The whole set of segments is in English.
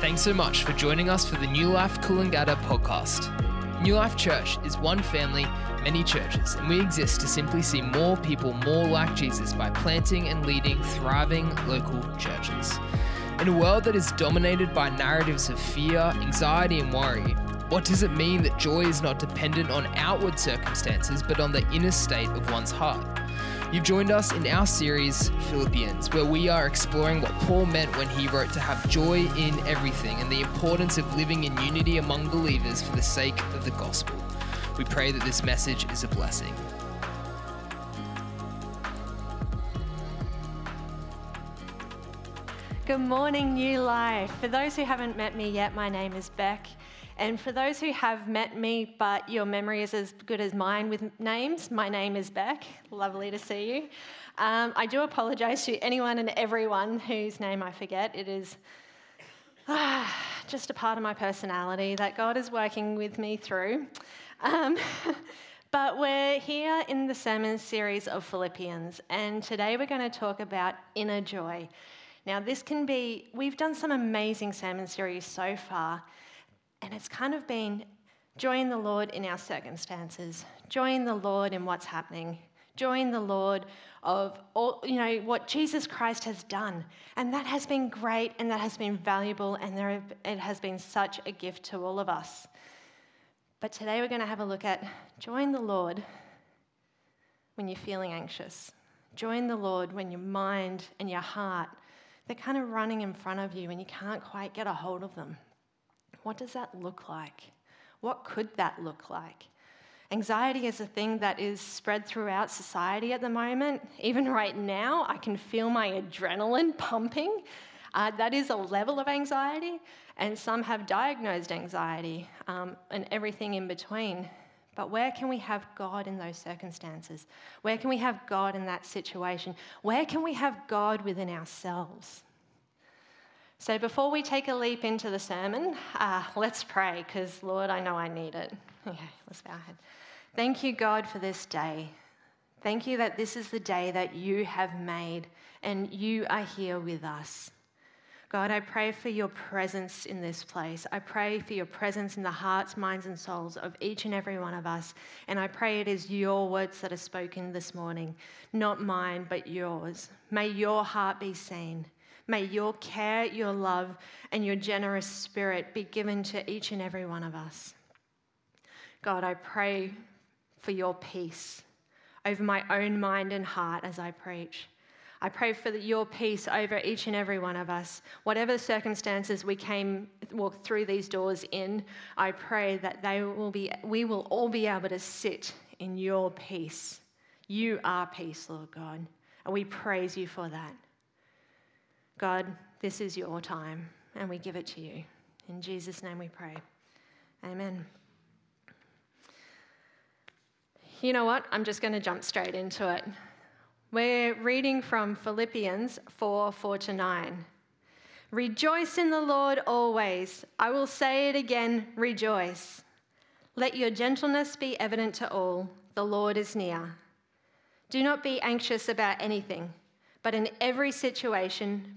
Thanks so much for joining us for the New Life Coolangatta podcast. New Life Church is one family, many churches, and we exist to simply see more people more like Jesus by planting and leading thriving local churches. In a world that is dominated by narratives of fear, anxiety, and worry, what does it mean that joy is not dependent on outward circumstances but on the inner state of one's heart? You've joined us in our series, Philippians, where we are exploring what Paul meant when he wrote to have joy in everything and the importance of living in unity among believers for the sake of the gospel. We pray that this message is a blessing. Good morning, New Life. For those who haven't met me yet, my name is Beck. And for those who have met me, but your memory is as good as mine with names, my name is Beck. Lovely to see you. Um, I do apologise to anyone and everyone whose name I forget. It is ah, just a part of my personality that God is working with me through. Um, but we're here in the sermon series of Philippians, and today we're going to talk about inner joy. Now, this can be, we've done some amazing sermon series so far. And it's kind of been join the Lord in our circumstances, join the Lord in what's happening, join the Lord of all, you know, what Jesus Christ has done. And that has been great and that has been valuable and there it has been such a gift to all of us. But today we're going to have a look at join the Lord when you're feeling anxious. Join the Lord when your mind and your heart, they're kind of running in front of you and you can't quite get a hold of them. What does that look like? What could that look like? Anxiety is a thing that is spread throughout society at the moment. Even right now, I can feel my adrenaline pumping. Uh, that is a level of anxiety, and some have diagnosed anxiety um, and everything in between. But where can we have God in those circumstances? Where can we have God in that situation? Where can we have God within ourselves? So before we take a leap into the sermon, uh, let's pray, because Lord, I know I need it. Okay, let's bow our head. Thank you, God, for this day. Thank you that this is the day that you have made and you are here with us. God, I pray for your presence in this place. I pray for your presence in the hearts, minds, and souls of each and every one of us. And I pray it is your words that are spoken this morning, not mine, but yours. May your heart be seen. May your care, your love, and your generous spirit be given to each and every one of us. God, I pray for your peace over my own mind and heart as I preach. I pray for your peace over each and every one of us. Whatever circumstances we came walk through these doors in, I pray that they will be, we will all be able to sit in your peace. You are peace, Lord God, and we praise you for that. God, this is your time, and we give it to you. In Jesus' name we pray. Amen. You know what? I'm just going to jump straight into it. We're reading from Philippians 4 4 to 9. Rejoice in the Lord always. I will say it again rejoice. Let your gentleness be evident to all. The Lord is near. Do not be anxious about anything, but in every situation,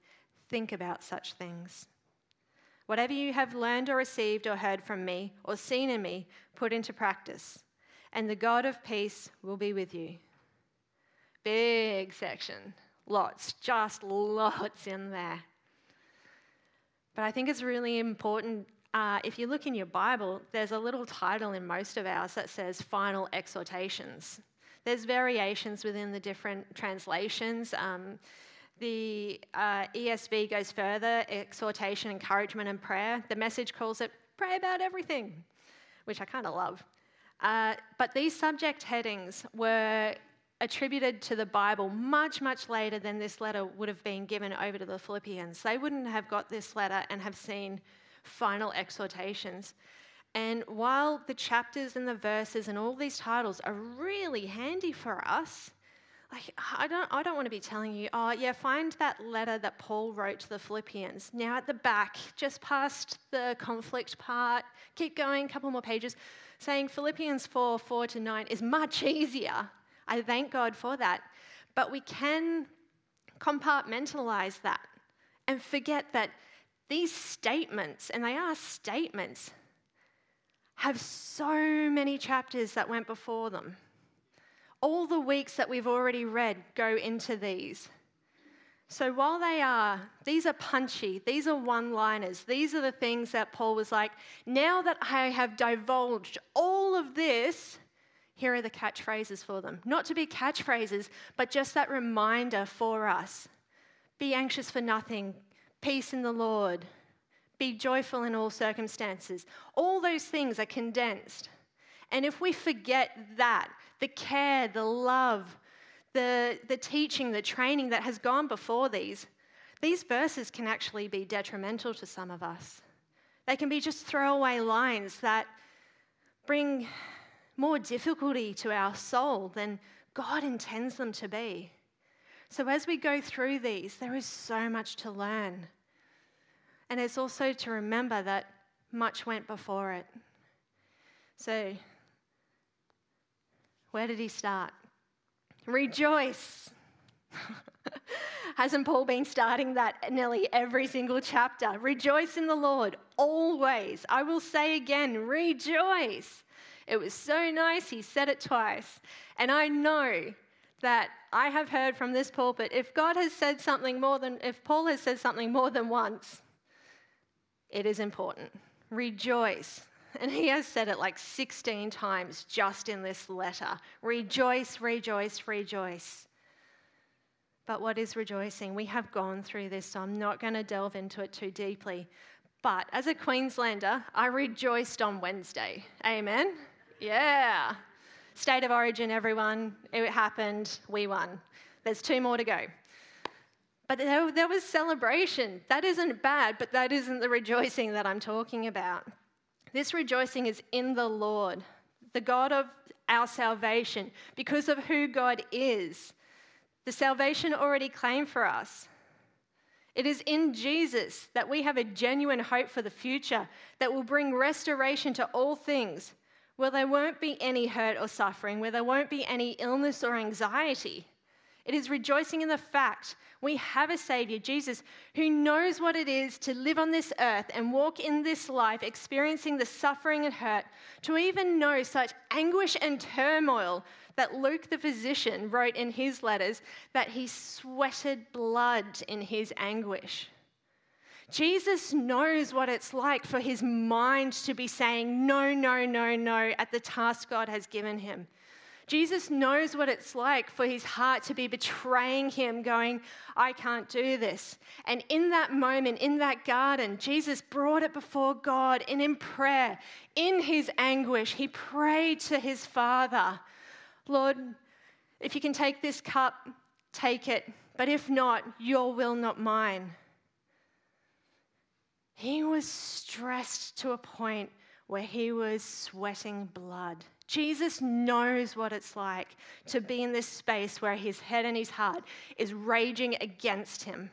think about such things. Whatever you have learned or received or heard from me or seen in me, put into practice, and the God of peace will be with you. Big section, lots, just lots in there. But I think it's really important. Uh, if you look in your Bible, there's a little title in most of ours that says Final Exhortations. There's variations within the different translations. Um, the uh, ESV goes further exhortation, encouragement, and prayer. The message calls it pray about everything, which I kind of love. Uh, but these subject headings were attributed to the Bible much, much later than this letter would have been given over to the Philippians. They wouldn't have got this letter and have seen final exhortations. And while the chapters and the verses and all these titles are really handy for us, I don't I don't want to be telling you, oh yeah, find that letter that Paul wrote to the Philippians. Now at the back, just past the conflict part, keep going, a couple more pages, saying Philippians 4, 4 to 9 is much easier. I thank God for that. But we can compartmentalize that and forget that these statements, and they are statements, have so many chapters that went before them. All the weeks that we've already read go into these. So while they are, these are punchy, these are one liners, these are the things that Paul was like, now that I have divulged all of this, here are the catchphrases for them. Not to be catchphrases, but just that reminder for us. Be anxious for nothing, peace in the Lord, be joyful in all circumstances. All those things are condensed. And if we forget that, the care, the love, the, the teaching, the training that has gone before these, these verses can actually be detrimental to some of us. They can be just throwaway lines that bring more difficulty to our soul than God intends them to be. So, as we go through these, there is so much to learn. And it's also to remember that much went before it. So, where did he start? Rejoice. Hasn't Paul been starting that nearly every single chapter? Rejoice in the Lord always. I will say again, rejoice. It was so nice, he said it twice. And I know that I have heard from this pulpit if God has said something more than, if Paul has said something more than once, it is important. Rejoice. And he has said it like 16 times just in this letter. Rejoice, rejoice, rejoice. But what is rejoicing? We have gone through this, so I'm not going to delve into it too deeply. But as a Queenslander, I rejoiced on Wednesday. Amen? Yeah. State of origin, everyone. It happened. We won. There's two more to go. But there, there was celebration. That isn't bad, but that isn't the rejoicing that I'm talking about. This rejoicing is in the Lord, the God of our salvation, because of who God is. The salvation already claimed for us. It is in Jesus that we have a genuine hope for the future that will bring restoration to all things, where there won't be any hurt or suffering, where there won't be any illness or anxiety. It is rejoicing in the fact we have a Savior, Jesus, who knows what it is to live on this earth and walk in this life, experiencing the suffering and hurt, to even know such anguish and turmoil that Luke the physician wrote in his letters that he sweated blood in his anguish. Jesus knows what it's like for his mind to be saying no, no, no, no at the task God has given him. Jesus knows what it's like for his heart to be betraying him, going, I can't do this. And in that moment, in that garden, Jesus brought it before God and in prayer, in his anguish, he prayed to his Father, Lord, if you can take this cup, take it. But if not, your will, not mine. He was stressed to a point where he was sweating blood. Jesus knows what it's like to be in this space where his head and his heart is raging against him.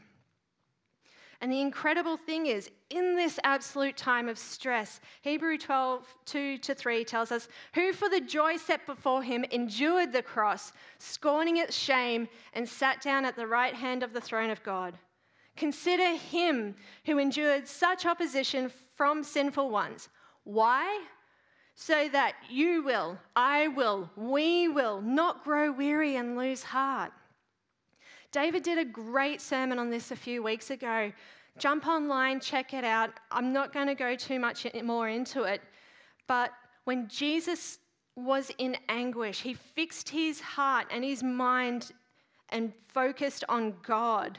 And the incredible thing is, in this absolute time of stress, Hebrew 12, 2 to 3 tells us, Who for the joy set before him endured the cross, scorning its shame, and sat down at the right hand of the throne of God. Consider him who endured such opposition from sinful ones. Why? So that you will, I will, we will not grow weary and lose heart. David did a great sermon on this a few weeks ago. Jump online, check it out. I'm not going to go too much more into it, but when Jesus was in anguish, he fixed his heart and his mind and focused on God.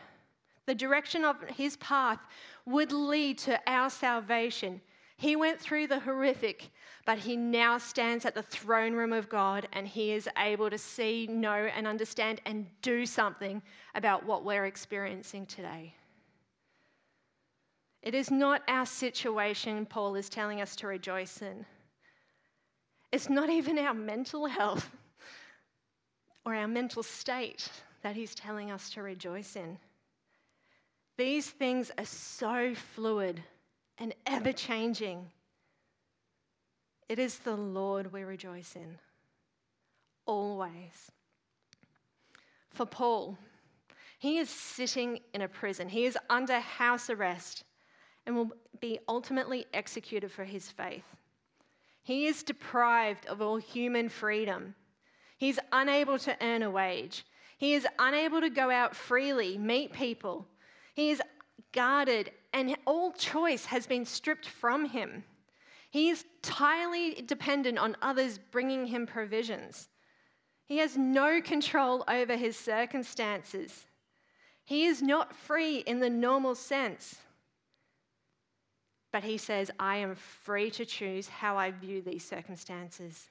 The direction of his path would lead to our salvation. He went through the horrific, but he now stands at the throne room of God and he is able to see, know, and understand and do something about what we're experiencing today. It is not our situation Paul is telling us to rejoice in. It's not even our mental health or our mental state that he's telling us to rejoice in. These things are so fluid and ever changing. It is the Lord we rejoice in, always. For Paul, he is sitting in a prison, he is under house arrest and will be ultimately executed for his faith. He is deprived of all human freedom. He's unable to earn a wage. He is unable to go out freely, meet people. He is guarded, and all choice has been stripped from him. He is entirely dependent on others bringing him provisions. He has no control over his circumstances. He is not free in the normal sense. But he says, I am free to choose how I view these circumstances.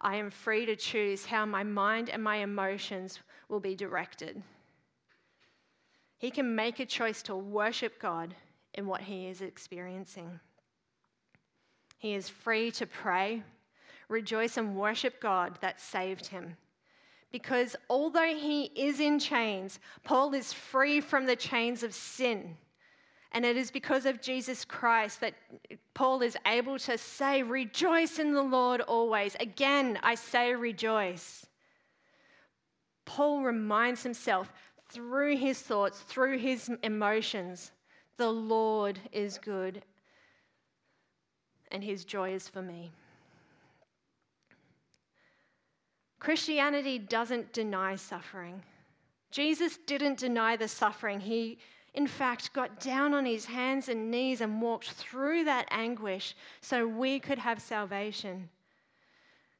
I am free to choose how my mind and my emotions will be directed. He can make a choice to worship God in what he is experiencing. He is free to pray, rejoice, and worship God that saved him. Because although he is in chains, Paul is free from the chains of sin. And it is because of Jesus Christ that Paul is able to say, Rejoice in the Lord always. Again, I say rejoice. Paul reminds himself through his thoughts, through his emotions, the Lord is good and his joy is for me. Christianity doesn't deny suffering. Jesus didn't deny the suffering. He in fact, got down on his hands and knees and walked through that anguish so we could have salvation.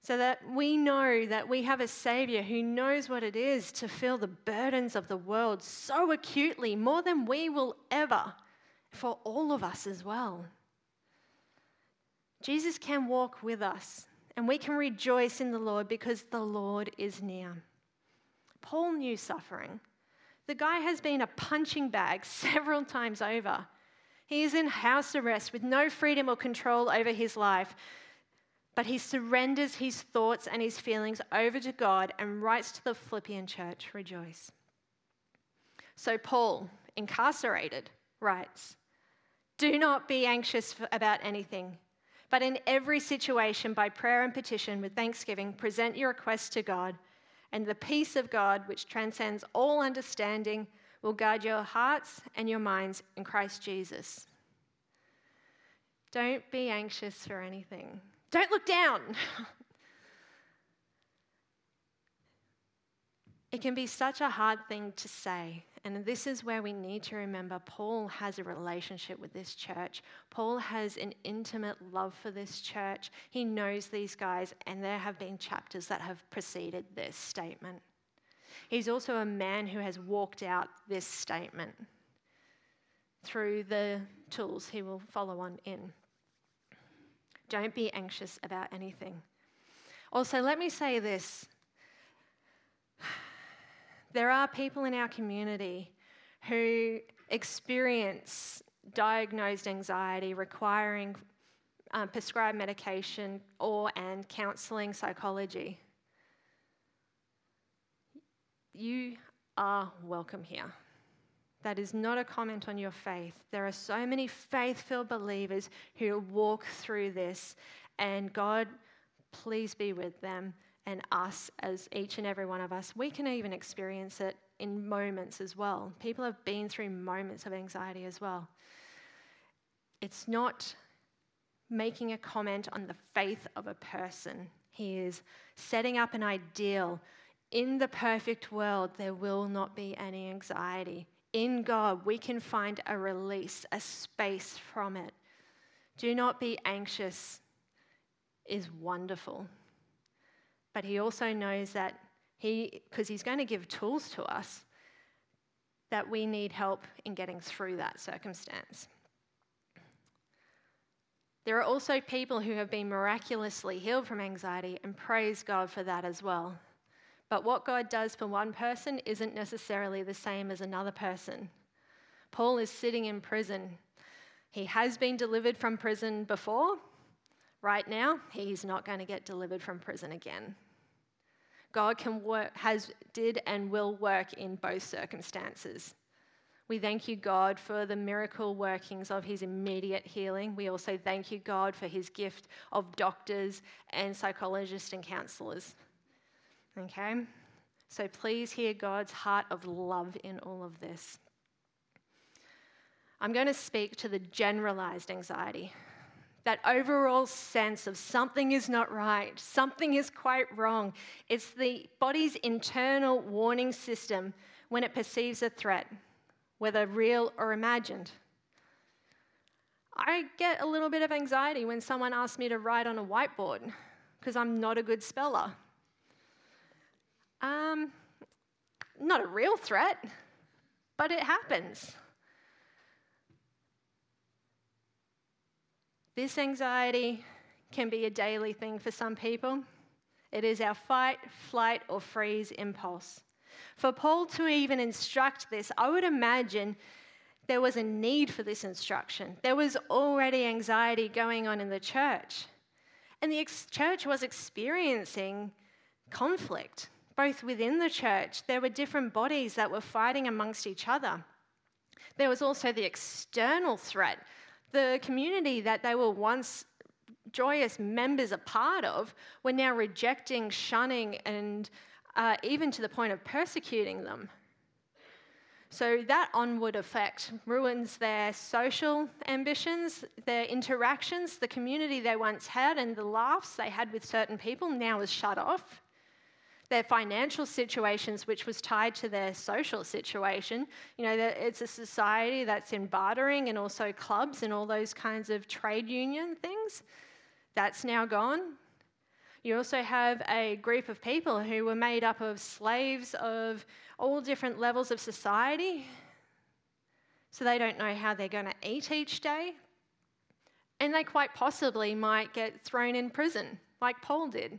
So that we know that we have a Savior who knows what it is to feel the burdens of the world so acutely, more than we will ever, for all of us as well. Jesus can walk with us, and we can rejoice in the Lord because the Lord is near. Paul knew suffering. The guy has been a punching bag several times over. He is in house arrest with no freedom or control over his life. But he surrenders his thoughts and his feelings over to God and writes to the Philippian church, Rejoice. So, Paul, incarcerated, writes, Do not be anxious about anything, but in every situation, by prayer and petition with thanksgiving, present your requests to God and the peace of God, which transcends all understanding, will guard your hearts and your minds in Christ Jesus. Don't be anxious for anything. Don't look down. it can be such a hard thing to say, and this is where we need to remember Paul has a relationship with this church. Paul has an intimate love for this church. He knows these guys, and there have been chapters that have preceded this statement. He's also a man who has walked out this statement through the tools he will follow on in. Don't be anxious about anything. Also, let me say this there are people in our community who experience diagnosed anxiety requiring um, prescribed medication or and counseling psychology. You are welcome here. That is not a comment on your faith. There are so many faith-filled believers who walk through this and god please be with them and us, as each and every one of us, we can even experience it in moments as well. People have been through moments of anxiety as well. It's not making a comment on the faith of a person, he is setting up an ideal. In the perfect world, there will not be any anxiety. In God, we can find a release, a space from it. Do not be anxious, is wonderful. But he also knows that he, because he's going to give tools to us, that we need help in getting through that circumstance. There are also people who have been miraculously healed from anxiety, and praise God for that as well. But what God does for one person isn't necessarily the same as another person. Paul is sitting in prison. He has been delivered from prison before. Right now, he's not going to get delivered from prison again. God can work, has, did, and will work in both circumstances. We thank you, God, for the miracle workings of his immediate healing. We also thank you, God, for his gift of doctors and psychologists and counselors. Okay? So please hear God's heart of love in all of this. I'm going to speak to the generalized anxiety that overall sense of something is not right, something is quite wrong. It's the body's internal warning system when it perceives a threat, whether real or imagined. I get a little bit of anxiety when someone asks me to write on a whiteboard because I'm not a good speller. Um, not a real threat, but it happens. This anxiety can be a daily thing for some people. It is our fight, flight, or freeze impulse. For Paul to even instruct this, I would imagine there was a need for this instruction. There was already anxiety going on in the church. And the ex- church was experiencing conflict, both within the church. There were different bodies that were fighting amongst each other. There was also the external threat the community that they were once joyous members a part of were now rejecting, shunning, and uh, even to the point of persecuting them. So that onward effect ruins their social ambitions, their interactions, the community they once had, and the laughs they had with certain people now is shut off their financial situations, which was tied to their social situation. You know, it's a society that's in bartering and also clubs and all those kinds of trade union things. That's now gone. You also have a group of people who were made up of slaves of all different levels of society. So they don't know how they're going to eat each day. And they quite possibly might get thrown in prison, like Paul did.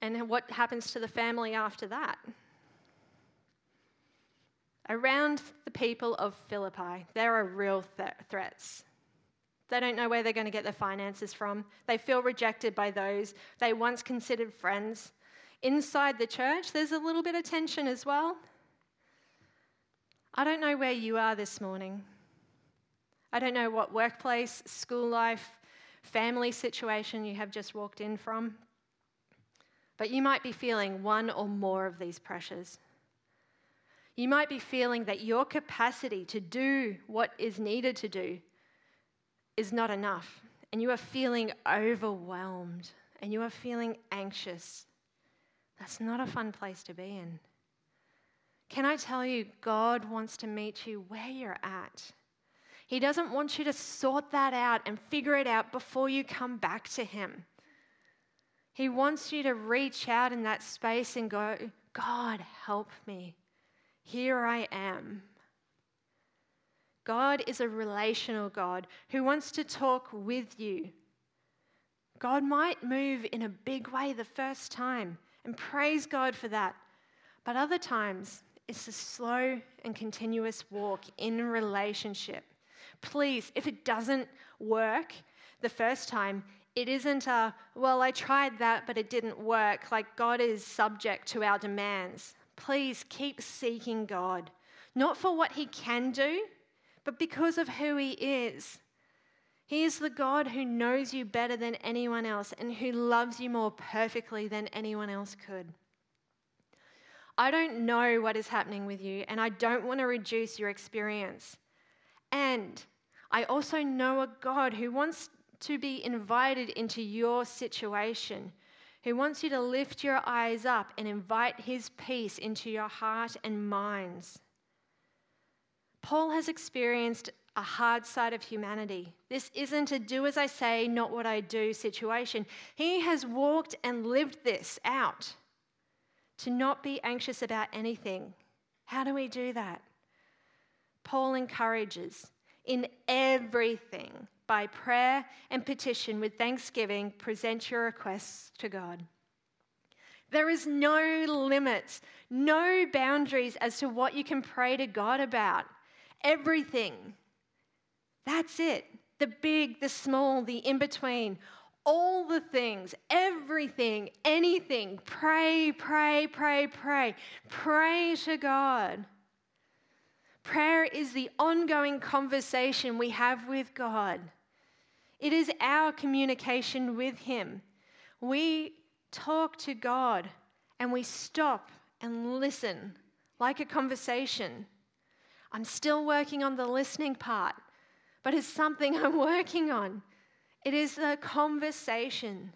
And what happens to the family after that? Around the people of Philippi, there are real th- threats. They don't know where they're going to get their finances from. They feel rejected by those they once considered friends. Inside the church, there's a little bit of tension as well. I don't know where you are this morning. I don't know what workplace, school life, family situation you have just walked in from. But you might be feeling one or more of these pressures. You might be feeling that your capacity to do what is needed to do is not enough, and you are feeling overwhelmed and you are feeling anxious. That's not a fun place to be in. Can I tell you, God wants to meet you where you're at. He doesn't want you to sort that out and figure it out before you come back to Him. He wants you to reach out in that space and go, God, help me. Here I am. God is a relational God who wants to talk with you. God might move in a big way the first time, and praise God for that. But other times, it's a slow and continuous walk in relationship. Please, if it doesn't work the first time, it isn't a, well, I tried that, but it didn't work. Like God is subject to our demands. Please keep seeking God, not for what He can do, but because of who He is. He is the God who knows you better than anyone else and who loves you more perfectly than anyone else could. I don't know what is happening with you, and I don't want to reduce your experience. And I also know a God who wants to be invited into your situation, who wants you to lift your eyes up and invite his peace into your heart and minds. Paul has experienced a hard side of humanity. This isn't a do as I say, not what I do situation. He has walked and lived this out to not be anxious about anything. How do we do that? Paul encourages in everything by prayer and petition with thanksgiving, present your requests to God. There is no limits, no boundaries as to what you can pray to God about. Everything, That's it. The big, the small, the in between, all the things, everything, anything. Pray, pray, pray, pray. Pray to God. Prayer is the ongoing conversation we have with God. It is our communication with Him. We talk to God and we stop and listen like a conversation. I'm still working on the listening part, but it's something I'm working on. It is a conversation.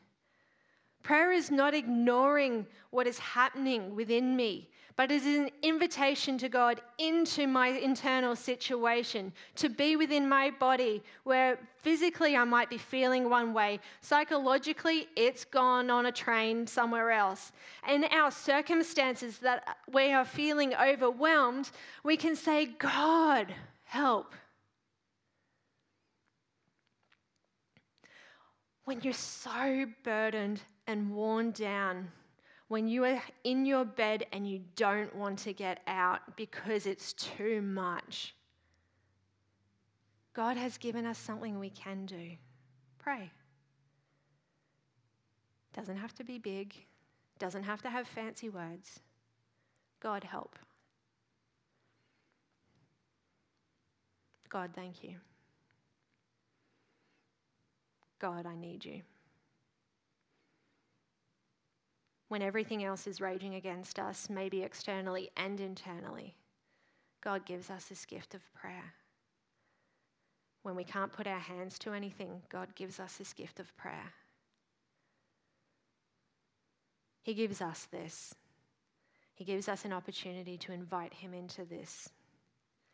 Prayer is not ignoring what is happening within me, but it is an invitation to God into my internal situation, to be within my body where physically I might be feeling one way, psychologically it's gone on a train somewhere else. In our circumstances that we are feeling overwhelmed, we can say, God, help. When you're so burdened and worn down, when you are in your bed and you don't want to get out because it's too much. God has given us something we can do. Pray. Doesn't have to be big, doesn't have to have fancy words. God, help. God, thank you. God, I need you. When everything else is raging against us, maybe externally and internally, God gives us this gift of prayer. When we can't put our hands to anything, God gives us this gift of prayer. He gives us this. He gives us an opportunity to invite Him into this.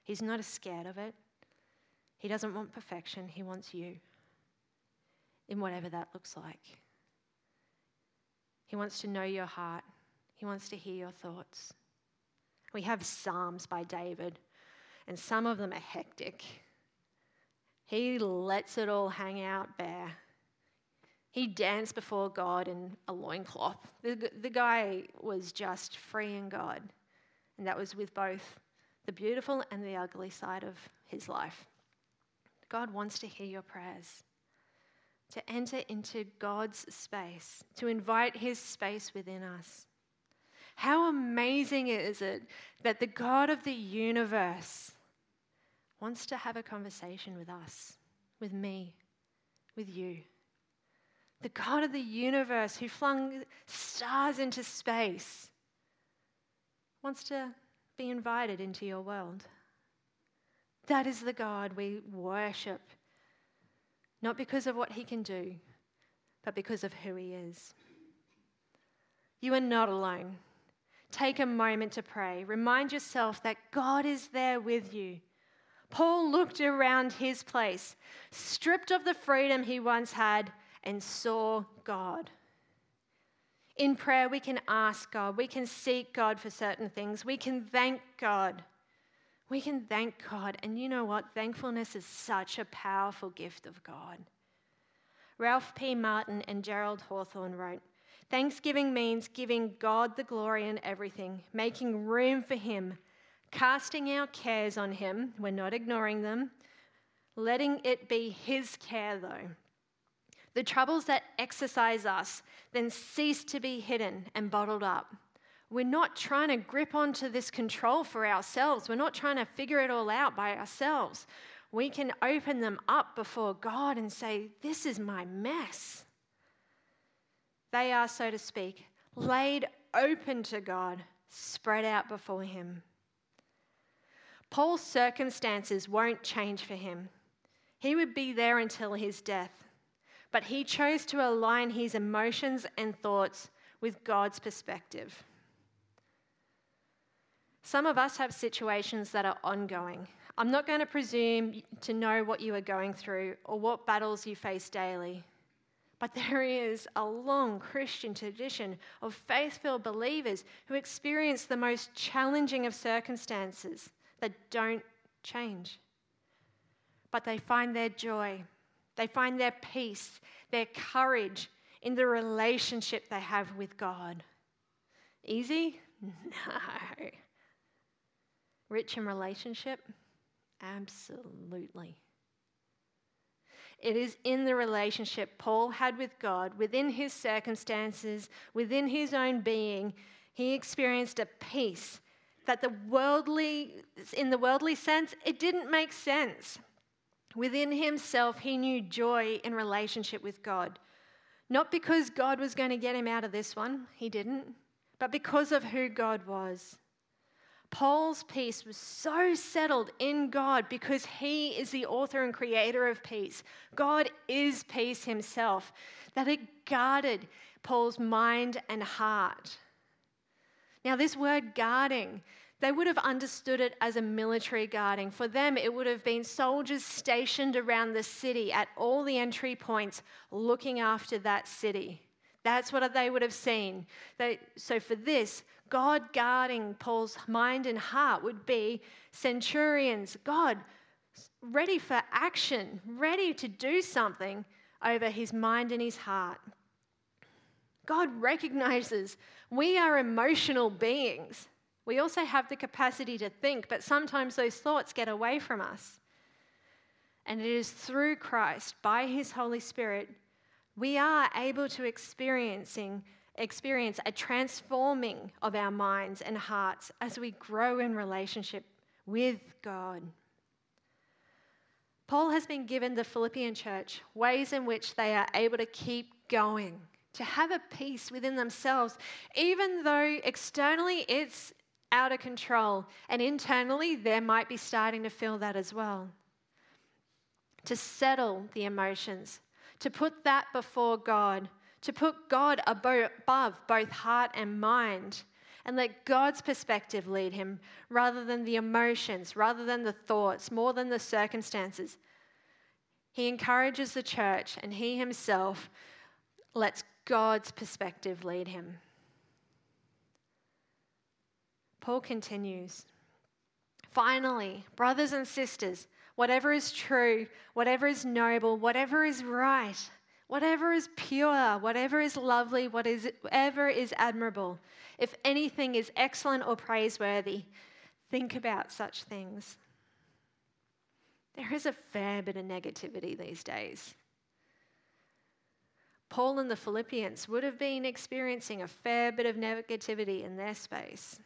He's not scared of it. He doesn't want perfection, He wants you in whatever that looks like. He wants to know your heart, He wants to hear your thoughts. We have Psalms by David, and some of them are hectic. He lets it all hang out bare. He danced before God in a loincloth. The, the guy was just free in God, and that was with both the beautiful and the ugly side of his life. God wants to hear your prayers to enter into God's space, to invite His space within us. How amazing is it that the God of the universe wants to have a conversation with us, with me, with you? The God of the universe who flung stars into space wants to be invited into your world. That is the God we worship not because of what he can do, but because of who he is. You are not alone. Take a moment to pray. Remind yourself that God is there with you. Paul looked around his place, stripped of the freedom he once had, and saw God. In prayer, we can ask God, we can seek God for certain things, we can thank God. We can thank God. And you know what? Thankfulness is such a powerful gift of God. Ralph P. Martin and Gerald Hawthorne wrote Thanksgiving means giving God the glory in everything, making room for Him, casting our cares on Him, we're not ignoring them, letting it be His care though. The troubles that exercise us then cease to be hidden and bottled up. We're not trying to grip onto this control for ourselves. We're not trying to figure it all out by ourselves. We can open them up before God and say, This is my mess. They are, so to speak, laid open to God, spread out before Him. Paul's circumstances won't change for him. He would be there until his death, but he chose to align his emotions and thoughts with God's perspective. Some of us have situations that are ongoing. I'm not going to presume to know what you are going through or what battles you face daily. But there is a long Christian tradition of faith filled believers who experience the most challenging of circumstances that don't change. But they find their joy, they find their peace, their courage in the relationship they have with God. Easy? No. Rich in relationship? Absolutely. It is in the relationship Paul had with God, within his circumstances, within his own being, he experienced a peace that the worldly in the worldly sense it didn't make sense. Within himself he knew joy in relationship with God. Not because God was going to get him out of this one, he didn't, but because of who God was. Paul's peace was so settled in God because he is the author and creator of peace. God is peace himself, that it guarded Paul's mind and heart. Now, this word guarding, they would have understood it as a military guarding. For them, it would have been soldiers stationed around the city at all the entry points looking after that city. That's what they would have seen. They, so, for this, God guarding Paul's mind and heart would be centurions, God ready for action, ready to do something over his mind and his heart. God recognizes we are emotional beings. We also have the capacity to think, but sometimes those thoughts get away from us. And it is through Christ, by his Holy Spirit, we are able to experiencing experience a transforming of our minds and hearts as we grow in relationship with God. Paul has been given the Philippian church ways in which they are able to keep going, to have a peace within themselves, even though externally it's out of control, and internally they might be starting to feel that as well. To settle the emotions, to put that before God, to put God above both heart and mind, and let God's perspective lead him rather than the emotions, rather than the thoughts, more than the circumstances. He encourages the church and he himself lets God's perspective lead him. Paul continues Finally, brothers and sisters, whatever is true, whatever is noble, whatever is right, whatever is pure, whatever is lovely, whatever is admirable, if anything is excellent or praiseworthy, think about such things. There is a fair bit of negativity these days. Paul and the Philippians would have been experiencing a fair bit of negativity in their space.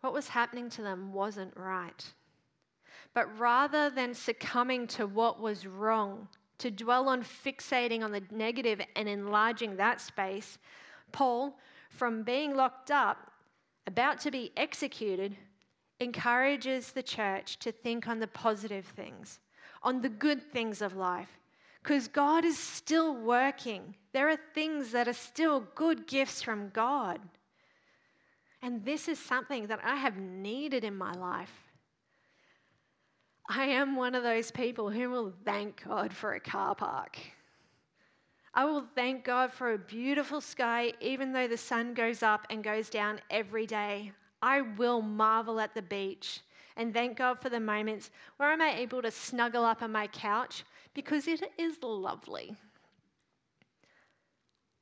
What was happening to them wasn't right. But rather than succumbing to what was wrong, to dwell on fixating on the negative and enlarging that space, Paul, from being locked up, about to be executed, encourages the church to think on the positive things, on the good things of life, because God is still working. There are things that are still good gifts from God. And this is something that I have needed in my life. I am one of those people who will thank God for a car park. I will thank God for a beautiful sky, even though the sun goes up and goes down every day. I will marvel at the beach and thank God for the moments where I'm able to snuggle up on my couch because it is lovely.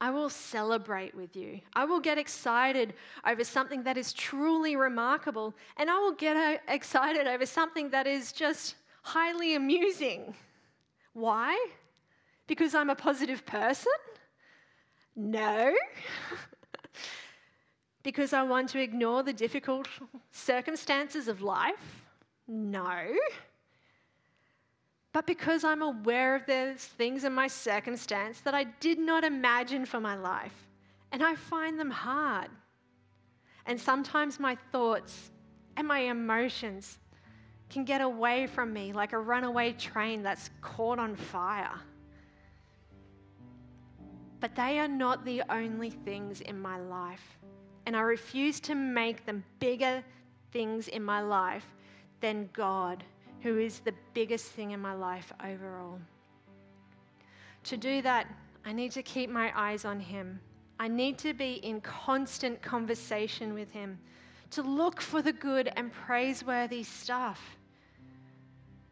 I will celebrate with you. I will get excited over something that is truly remarkable, and I will get uh, excited over something that is just highly amusing. Why? Because I'm a positive person? No. because I want to ignore the difficult circumstances of life? No but because I'm aware of those things in my circumstance that I did not imagine for my life, and I find them hard. And sometimes my thoughts and my emotions can get away from me like a runaway train that's caught on fire. But they are not the only things in my life. And I refuse to make them bigger things in my life than God who is the biggest thing in my life overall. To do that, I need to keep my eyes on Him. I need to be in constant conversation with Him, to look for the good and praiseworthy stuff.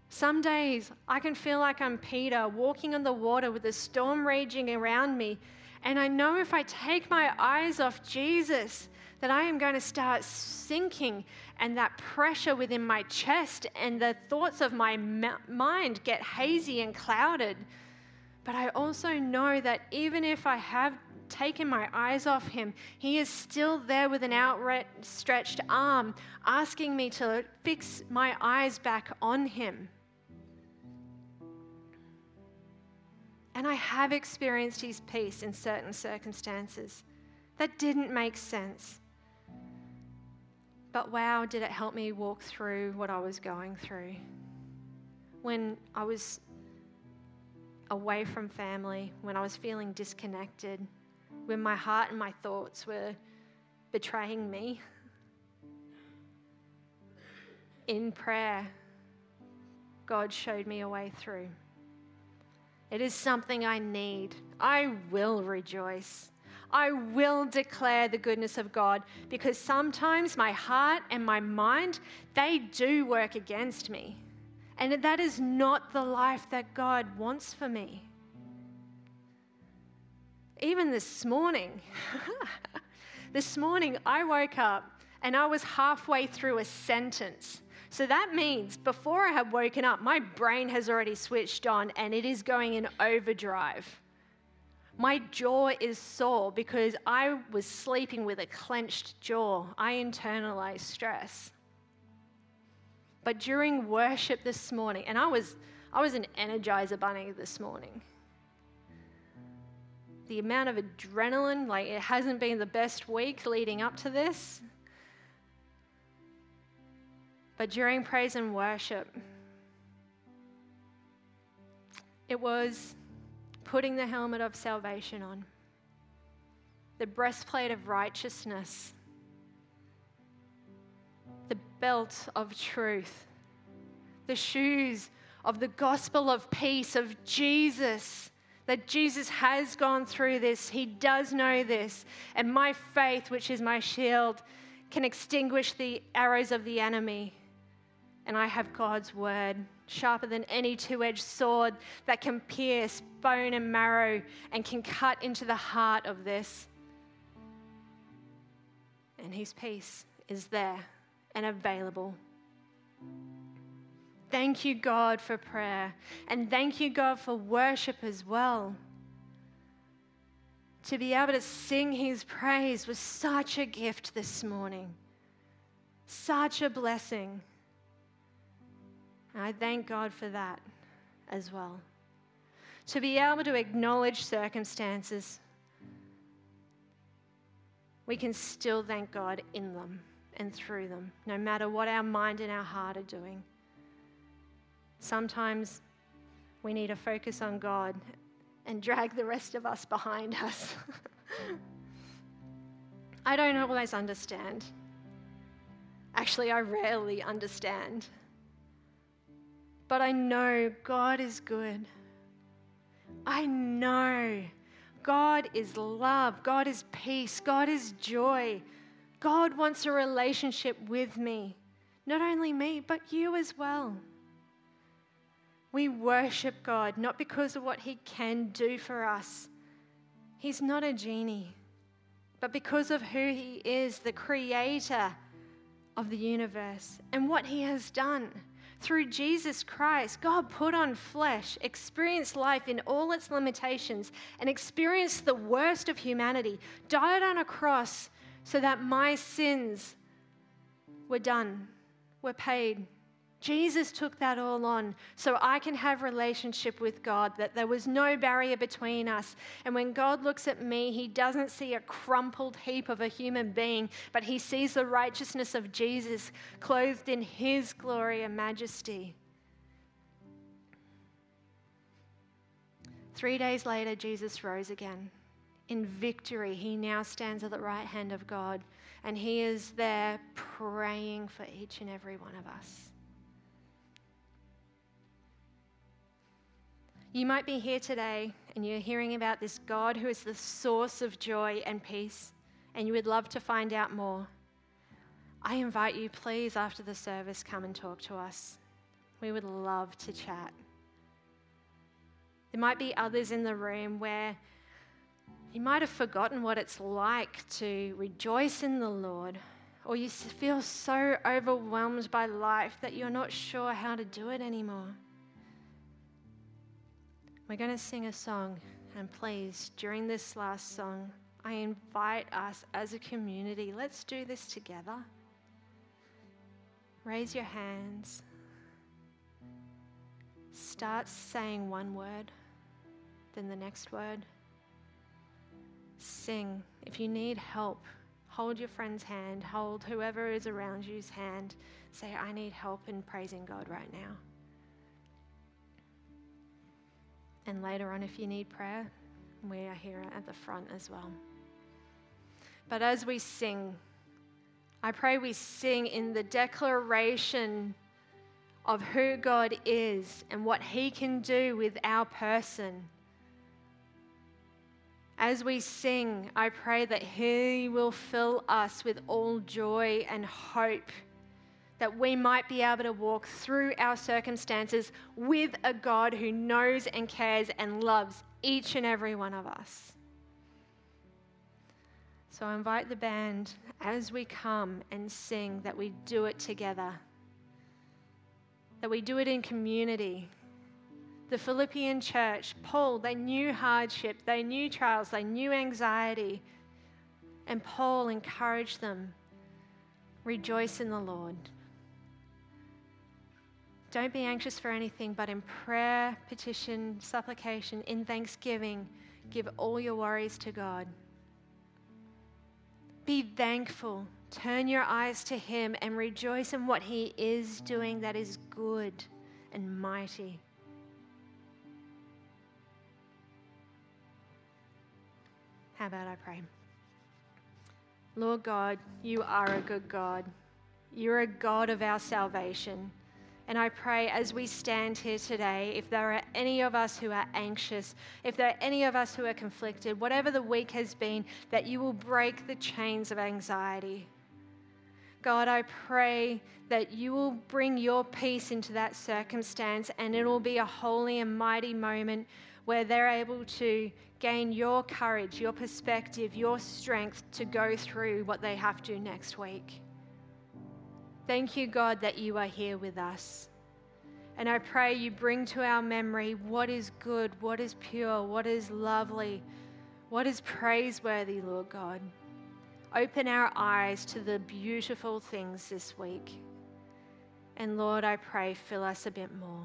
Some days I can feel like I'm Peter walking on the water with a storm raging around me, and I know if I take my eyes off Jesus, that I am going to start sinking and that pressure within my chest and the thoughts of my mind get hazy and clouded. But I also know that even if I have taken my eyes off him, he is still there with an outstretched arm, asking me to fix my eyes back on him. And I have experienced his peace in certain circumstances. That didn't make sense. But wow, did it help me walk through what I was going through. When I was away from family, when I was feeling disconnected, when my heart and my thoughts were betraying me. In prayer, God showed me a way through. It is something I need. I will rejoice. I will declare the goodness of God because sometimes my heart and my mind, they do work against me. And that is not the life that God wants for me. Even this morning, this morning I woke up and I was halfway through a sentence. So that means before I had woken up, my brain has already switched on and it is going in overdrive. My jaw is sore because I was sleeping with a clenched jaw. I internalized stress. But during worship this morning, and I was, I was an energizer bunny this morning. The amount of adrenaline, like it hasn't been the best week leading up to this. But during praise and worship, it was putting the helmet of salvation on, the breastplate of righteousness, the belt of truth, the shoes of the gospel of peace of Jesus. That Jesus has gone through this, he does know this, and my faith, which is my shield, can extinguish the arrows of the enemy. And I have God's word sharper than any two edged sword that can pierce bone and marrow and can cut into the heart of this. And His peace is there and available. Thank you, God, for prayer. And thank you, God, for worship as well. To be able to sing His praise was such a gift this morning, such a blessing. And I thank God for that as well. To be able to acknowledge circumstances, we can still thank God in them and through them, no matter what our mind and our heart are doing. Sometimes we need to focus on God and drag the rest of us behind us. I don't always understand. Actually, I rarely understand. But I know God is good. I know God is love. God is peace. God is joy. God wants a relationship with me. Not only me, but you as well. We worship God not because of what He can do for us. He's not a genie, but because of who He is, the creator of the universe, and what He has done. Through Jesus Christ, God put on flesh, experienced life in all its limitations, and experienced the worst of humanity, died on a cross so that my sins were done, were paid, Jesus took that all on so I can have relationship with God, that there was no barrier between us. And when God looks at me, he doesn't see a crumpled heap of a human being, but he sees the righteousness of Jesus clothed in his glory and majesty. Three days later, Jesus rose again. In victory, he now stands at the right hand of God, and he is there praying for each and every one of us. You might be here today and you're hearing about this God who is the source of joy and peace, and you would love to find out more. I invite you, please, after the service, come and talk to us. We would love to chat. There might be others in the room where You might have forgotten what it's like to rejoice in the Lord, or you feel so overwhelmed by life that you're not sure how to do it anymore. We're going to sing a song, and please, during this last song, I invite us as a community, let's do this together. Raise your hands. Start saying one word, then the next word. Sing. If you need help, hold your friend's hand, hold whoever is around you's hand. Say, I need help in praising God right now. And later on, if you need prayer, we are here at the front as well. But as we sing, I pray we sing in the declaration of who God is and what He can do with our person. As we sing, I pray that He will fill us with all joy and hope, that we might be able to walk through our circumstances with a God who knows and cares and loves each and every one of us. So I invite the band as we come and sing that we do it together, that we do it in community. The Philippian church, Paul, they knew hardship, they knew trials, they knew anxiety. And Paul encouraged them rejoice in the Lord. Don't be anxious for anything, but in prayer, petition, supplication, in thanksgiving, give all your worries to God. Be thankful. Turn your eyes to Him and rejoice in what He is doing that is good and mighty. How about I pray? Lord God, you are a good God. You're a God of our salvation. And I pray as we stand here today, if there are any of us who are anxious, if there are any of us who are conflicted, whatever the week has been, that you will break the chains of anxiety. God, I pray that you will bring your peace into that circumstance and it will be a holy and mighty moment where they're able to gain your courage, your perspective, your strength to go through what they have to next week. Thank you, God, that you are here with us. And I pray you bring to our memory what is good, what is pure, what is lovely, what is praiseworthy, Lord God. Open our eyes to the beautiful things this week. And Lord, I pray, fill us a bit more.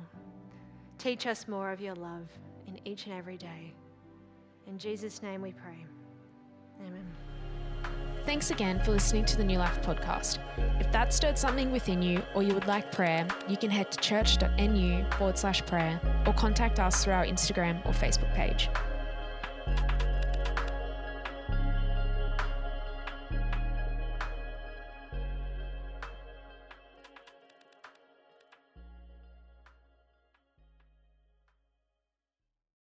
Teach us more of your love in each and every day. In Jesus' name we pray. Amen. Thanks again for listening to the New Life podcast. If that stirred something within you or you would like prayer, you can head to church.nu forward slash prayer or contact us through our Instagram or Facebook page.